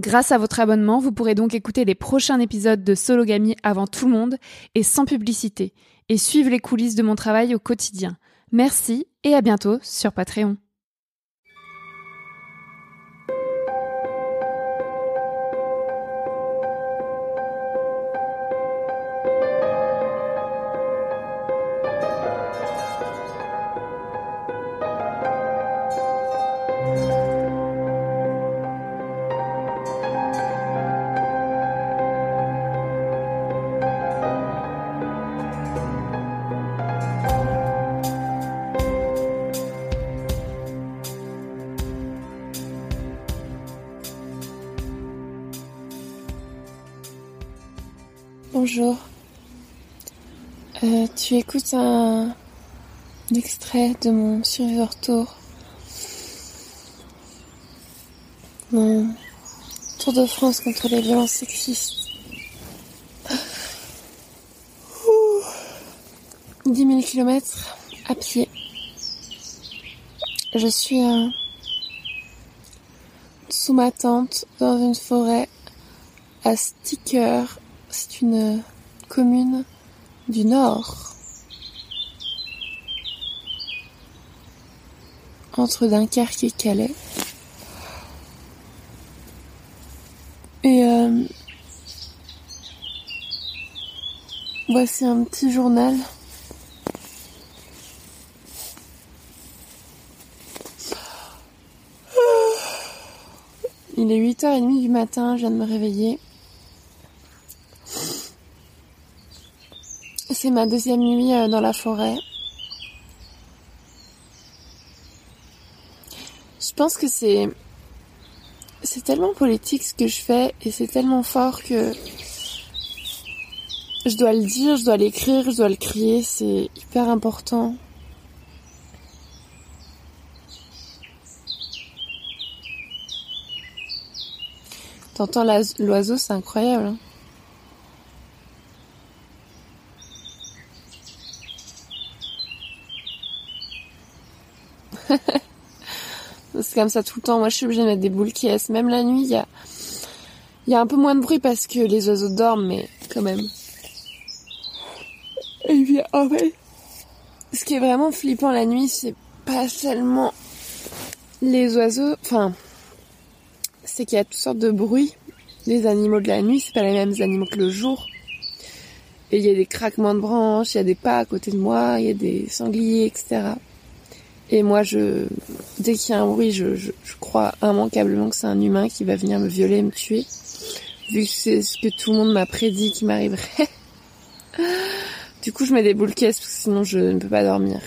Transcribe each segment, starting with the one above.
Grâce à votre abonnement, vous pourrez donc écouter les prochains épisodes de Sologamy avant tout le monde et sans publicité, et suivre les coulisses de mon travail au quotidien. Merci et à bientôt sur Patreon. Bonjour. Euh, tu écoutes un, extrait de mon Survivor Tour. Mon Tour de France contre les violences sexistes. 10 000 km à pied. Je suis sous ma tente dans une forêt à Sticker c'est une commune du Nord, entre Dunkerque et Calais. Et euh, voici un petit journal. Il est 8h30 du matin, je viens de me réveiller. C'est ma deuxième nuit euh, dans la forêt. Je pense que c'est c'est tellement politique ce que je fais et c'est tellement fort que je dois le dire, je dois l'écrire, je dois le crier, c'est hyper important. T'entends l'oiseau, c'est incroyable. Hein. C'est comme ça tout le temps. Moi, je suis obligée de mettre des boules qui Même la nuit, il y a, un peu moins de bruit parce que les oiseaux dorment, mais quand même. Et puis, en fait, ce qui est vraiment flippant la nuit, c'est pas seulement les oiseaux, enfin, c'est qu'il y a toutes sortes de bruits. Les animaux de la nuit, c'est pas les mêmes animaux que le jour. Et il y a des craquements de branches, il y a des pas à côté de moi, il y a des sangliers, etc. Et moi, je, dès qu'il y a un bruit, je, je, crois immanquablement que c'est un humain qui va venir me violer et me tuer. Vu que c'est ce que tout le monde m'a prédit qui m'arriverait. du coup, je mets des boules caisses parce que sinon je ne peux pas dormir.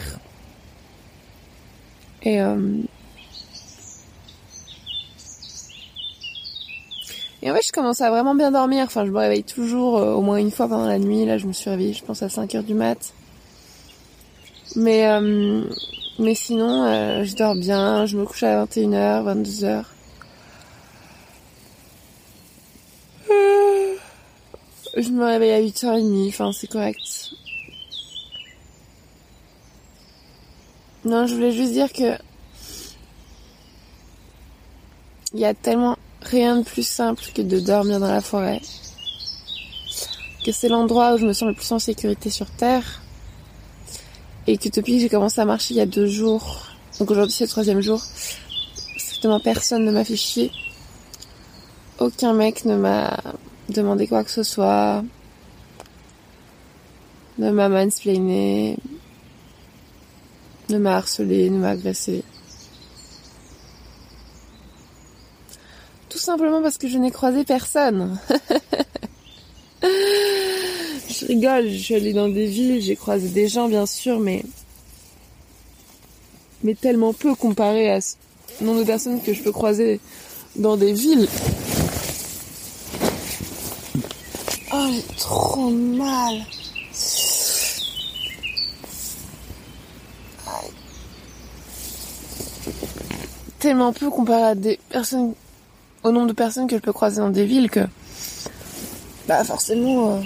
Et euh... Et ouais, je commence à vraiment bien dormir. Enfin, je me réveille toujours euh, au moins une fois pendant la nuit. Là, je me suis réveillée, je pense, à 5 heures du mat. Mais euh, mais sinon, euh, je dors bien, je me couche à 21h, 22h. Euh, je me réveille à 8h30, enfin c'est correct. Non, je voulais juste dire que il y a tellement rien de plus simple que de dormir dans la forêt. Que c'est l'endroit où je me sens le plus en sécurité sur Terre. Et que depuis j'ai commencé à marcher il y a deux jours, donc aujourd'hui c'est le troisième jour, strictement personne ne m'a fait chier. Aucun mec ne m'a demandé quoi que ce soit. ne m'a mansplainé, ne m'a harcelé, ne m'a agressé. Tout simplement parce que je n'ai croisé personne. je rigole, je suis allée dans des villes, j'ai croisé des gens bien sûr, mais mais tellement peu comparé à ce nombre de personnes que je peux croiser dans des villes. Oh, j'ai trop mal. Tellement peu comparé à des personnes, au nombre de personnes que je peux croiser dans des villes que, bah forcément, euh,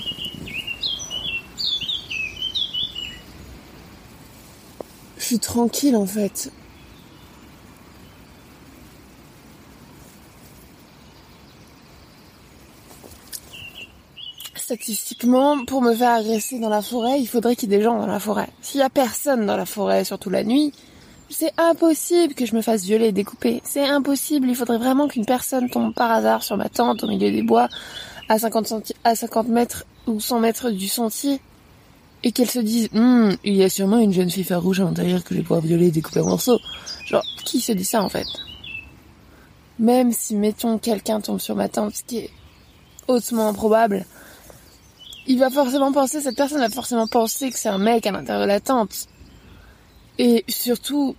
suis tranquille en fait. statistiquement, pour me faire agresser dans la forêt, il faudrait qu'il y ait des gens dans la forêt. S'il y a personne dans la forêt, surtout la nuit, c'est impossible que je me fasse violer et découper. C'est impossible. Il faudrait vraiment qu'une personne tombe par hasard sur ma tente au milieu des bois, à 50, à 50 mètres ou 100 mètres du sentier, et qu'elle se dise, hum, il y a sûrement une jeune fille farouche à l'intérieur que je vais pouvoir violer et découper en morceaux. Genre, qui se dit ça en fait? Même si, mettons, quelqu'un tombe sur ma tente, ce qui est hautement improbable, il va forcément penser, cette personne va forcément penser que c'est un mec à l'intérieur de la tente. Et surtout,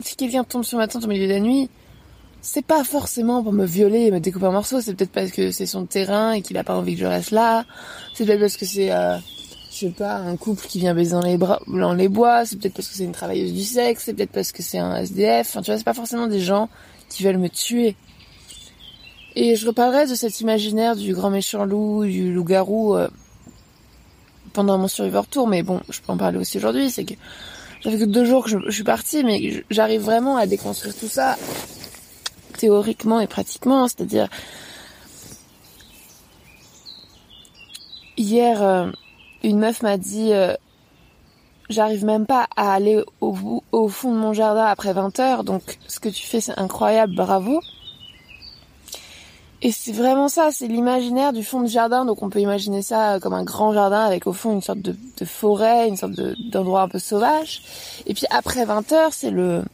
si quelqu'un tombe sur ma tente au milieu de la nuit, c'est pas forcément pour me violer et me découper en morceaux, c'est peut-être parce que c'est son terrain et qu'il a pas envie que je reste là. C'est peut-être parce que c'est, euh, je sais pas, un couple qui vient baiser dans les, bras, dans les bois, c'est peut-être parce que c'est une travailleuse du sexe, c'est peut-être parce que c'est un SDF, enfin tu vois, c'est pas forcément des gens qui veulent me tuer. Et je reparlerai de cet imaginaire du grand méchant loup, du loup-garou euh, pendant mon Survivor Tour, mais bon, je peux en parler aussi aujourd'hui, c'est que j'avais que deux jours que je, suis partie, mais j'arrive vraiment à déconstruire tout ça théoriquement et pratiquement, c'est-à-dire hier euh, une meuf m'a dit euh, j'arrive même pas à aller au, fond de mon jardin après 20 heures, donc ce que tu fais c'est incroyable, bravo. Et c'est vraiment ça, c'est l'imaginaire du fond de jardin. Donc on peut imaginer ça comme un grand jardin avec au fond une sorte de, forêt, une sorte d'endroit un peu sauvage. Et puis après 20 heures, c'est le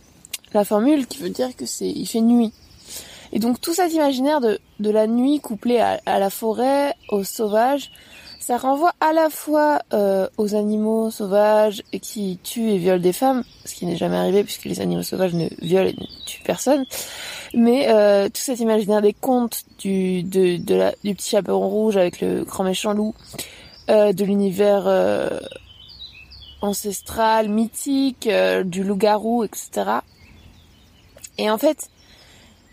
la formule qui veut dire que c'est il fait nuit. Et donc tout cet imaginaire de, la nuit couplé à la forêt, au sauvage, ça renvoie à la fois euh, aux animaux sauvages qui tuent et violent des femmes, ce qui n'est jamais arrivé puisque les animaux sauvages ne violent et ne tuent personne, mais euh, tout cet imaginaire des contes du, petit chaperon rouge avec le grand méchant loup, euh, de l'univers euh, ancestral, mythique, euh, du loup-garou, etc. Et en fait,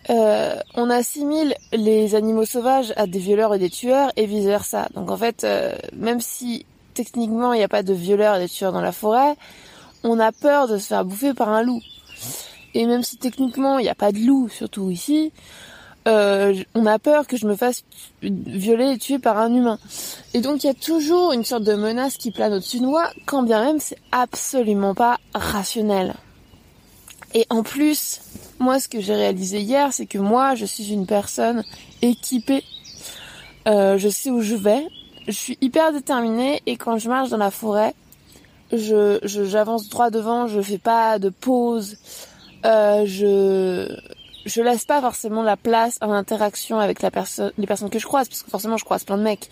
euh, on assimile les animaux sauvages à des violeurs et des tueurs et vice versa. Donc en fait, euh, même si techniquement il n'y a pas de violeurs et des tueurs dans la forêt, on a peur de se faire bouffer par un loup. Et même si techniquement il n'y a pas de loup, surtout ici, euh, on a peur que je me fasse violer et tuer par un humain. Et donc il y a toujours une sorte de menace qui plane au-dessus de moi, quand bien même c'est absolument pas rationnel. Et en plus, moi, ce que j'ai réalisé hier, c'est que moi, je suis une personne équipée. Euh, je sais où je vais. Je suis hyper déterminée et quand je marche dans la forêt, je j'avance droit devant. Je fais pas de pause. Euh, je je laisse pas forcément la place en interaction avec les personnes que je croise, parce que forcément je croise plein de mecs.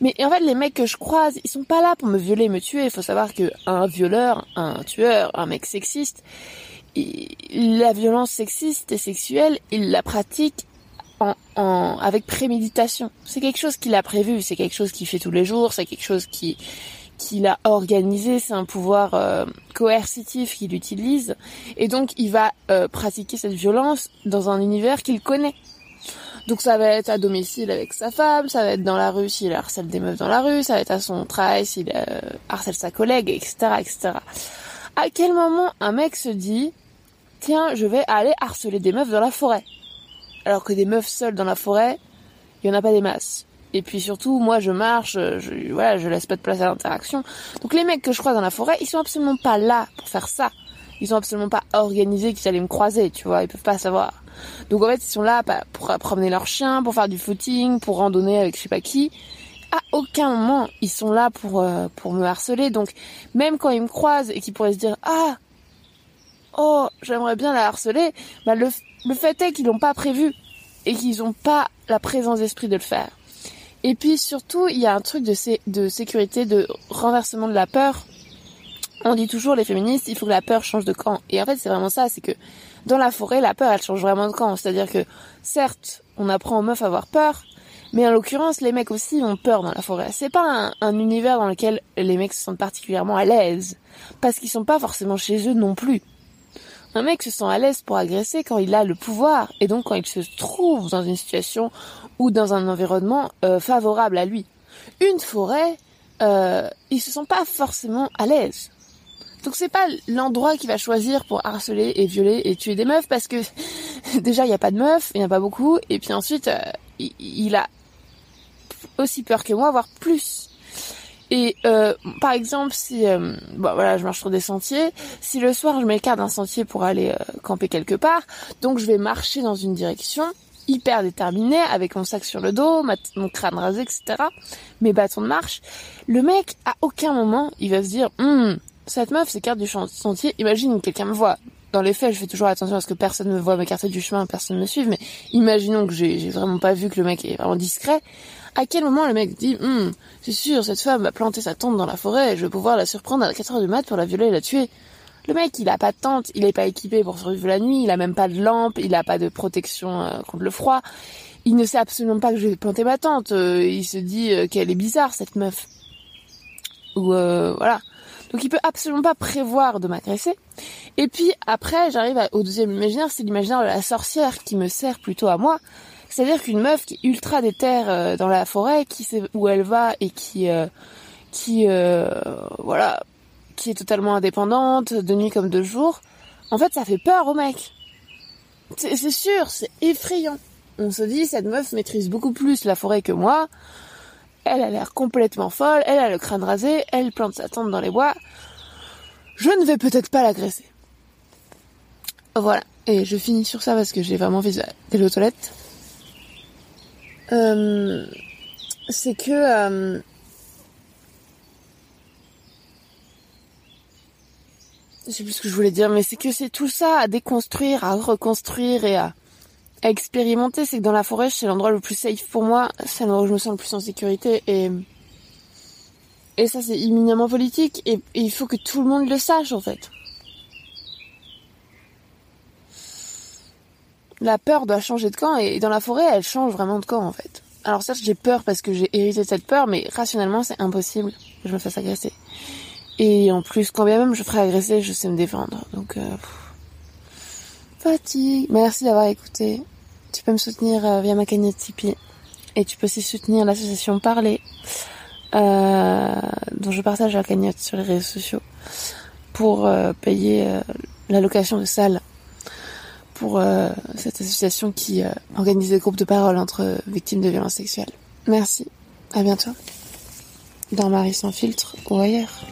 Mais en fait, les mecs que je croise, ils sont pas là pour me violer, me tuer. Il faut savoir que un violeur, un tueur, un mec sexiste, la violence sexiste et sexuelle, il la pratique en, en, avec préméditation. C'est quelque chose qu'il a prévu, c'est quelque chose qu'il fait tous les jours, c'est quelque chose qui qu'il a organisé, c'est un pouvoir euh, coercitif qu'il utilise, et donc il va euh, pratiquer cette violence dans un univers qu'il connaît. Donc ça va être à domicile avec sa femme, ça va être dans la rue s'il harcèle des meufs dans la rue, ça va être à son travail s'il euh, harcèle sa collègue, etc., etc. À quel moment un mec se dit tiens, je vais aller harceler des meufs dans la forêt. Alors que des meufs seules dans la forêt, il y en a pas des masses. Et puis surtout, moi je marche, je, voilà, je laisse pas de place à l'interaction. Donc les mecs que je croise dans la forêt, ils sont absolument pas là pour faire ça. Ils sont absolument pas organisés qu'ils allaient me croiser, tu vois, ils peuvent pas savoir. Donc en fait, ils sont là pour promener leurs chiens, pour faire du footing, pour randonner avec je sais pas qui. à aucun moment ils sont là pour euh, pour me harceler. Donc même quand ils me croisent et qu'ils pourraient se dire ah oh j'aimerais bien la harceler, bah le le fait est qu'ils l'ont pas prévu et qu'ils n'ont pas la présence d'esprit de le faire. Et puis surtout il y a un truc de de sécurité, de renversement de la peur. On dit toujours les féministes, il faut que la peur change de camp. Et en fait c'est vraiment ça, c'est que dans la forêt, la peur elle change vraiment de camp. C'est-à-dire que certes on apprend aux meufs à avoir peur, mais en l'occurrence, les mecs aussi ont peur dans la forêt. C'est pas un, univers dans lequel les mecs se sentent particulièrement à l'aise. Parce qu'ils sont pas forcément chez eux non plus. Un mec se sent à l'aise pour agresser quand il a le pouvoir et donc quand il se trouve dans une situation ou dans un environnement euh, favorable à lui. Une forêt, euh, il se sent pas forcément à l'aise. Donc c'est pas l'endroit qu'il va choisir pour harceler et violer et tuer des meufs parce que déjà il n'y a pas de meufs, il n'y en a pas beaucoup et puis ensuite euh, il, a aussi peur que moi, voire plus. Et euh, par exemple, si euh, bon, voilà, je marche sur des sentiers, si le soir je m'écarte d'un sentier pour aller euh, camper quelque part, donc je vais marcher dans une direction hyper déterminée avec mon sac sur le dos, mon crâne rasé, etc. Mes bâtons de marche. Le mec, à aucun moment, il va se dire, hum, cette meuf s'écarte du sentier. Imagine quelqu'un me voit. Dans les faits, je fais toujours attention à ce que personne me voit m'écarter du chemin, personne me suive. Mais imaginons que j'ai vraiment pas vu que le mec est vraiment discret à quel moment le mec dit hum, c'est sûr, cette femme va planter sa tente dans la forêt, je vais pouvoir la surprendre à 4 heures du mat pour la violer et la tuer. Le mec, il a pas de tente, il est pas équipé pour survivre la nuit, il a même pas de lampe, il a pas de protection euh, contre le froid. Il ne sait absolument pas que je vais planter ma tente. Euh, il se dit euh, qu'elle est bizarre cette meuf. Ou voilà. Donc il peut absolument pas prévoir de m'agresser. Et puis après, j'arrive au deuxième imaginaire, c'est l'imaginaire de la sorcière qui me sert plutôt à moi. C'est-à-dire qu'une meuf qui est ultra déterre euh, dans la forêt, qui sait où elle va et qui, euh, qui, euh, voilà, qui est totalement indépendante, de nuit comme de jour, en fait, ça fait peur au mec. C'est sûr, c'est effrayant. On se dit, cette meuf maîtrise beaucoup plus la forêt que moi. Elle a l'air complètement folle, elle a le crâne rasé, elle plante sa tente dans les bois. Je ne vais peut-être pas l'agresser. Voilà. Et je finis sur ça parce que j'ai vraiment envie d'aller aux toilettes. Euh, c'est que euh, je sais plus ce que je voulais dire, mais c'est que c'est tout ça à déconstruire, à reconstruire et à, expérimenter. C'est que dans la forêt, c'est l'endroit le plus safe pour moi, c'est l'endroit où je me sens le plus en sécurité et et ça c'est éminemment politique et il faut que tout le monde le sache en fait. la peur doit changer de camp et dans la forêt, elle change vraiment de camp en fait. Alors certes, j'ai peur parce que j'ai hérité de cette peur, mais rationnellement, c'est impossible que je me fasse agresser. Et en plus, quand bien même je ferai agresser, je sais me défendre. Donc, euh, fatigue. Merci d'avoir écouté. Tu peux me soutenir euh, via ma cagnotte Tipeee. Et tu peux aussi soutenir l'association Parler, euh, dont je partage la cagnotte sur les réseaux sociaux, pour euh, payer la location de salle pour euh, cette association qui euh, organise des groupes de parole entre victimes de violences sexuelles. Merci, à bientôt, dans Marie sans filtre ou ailleurs.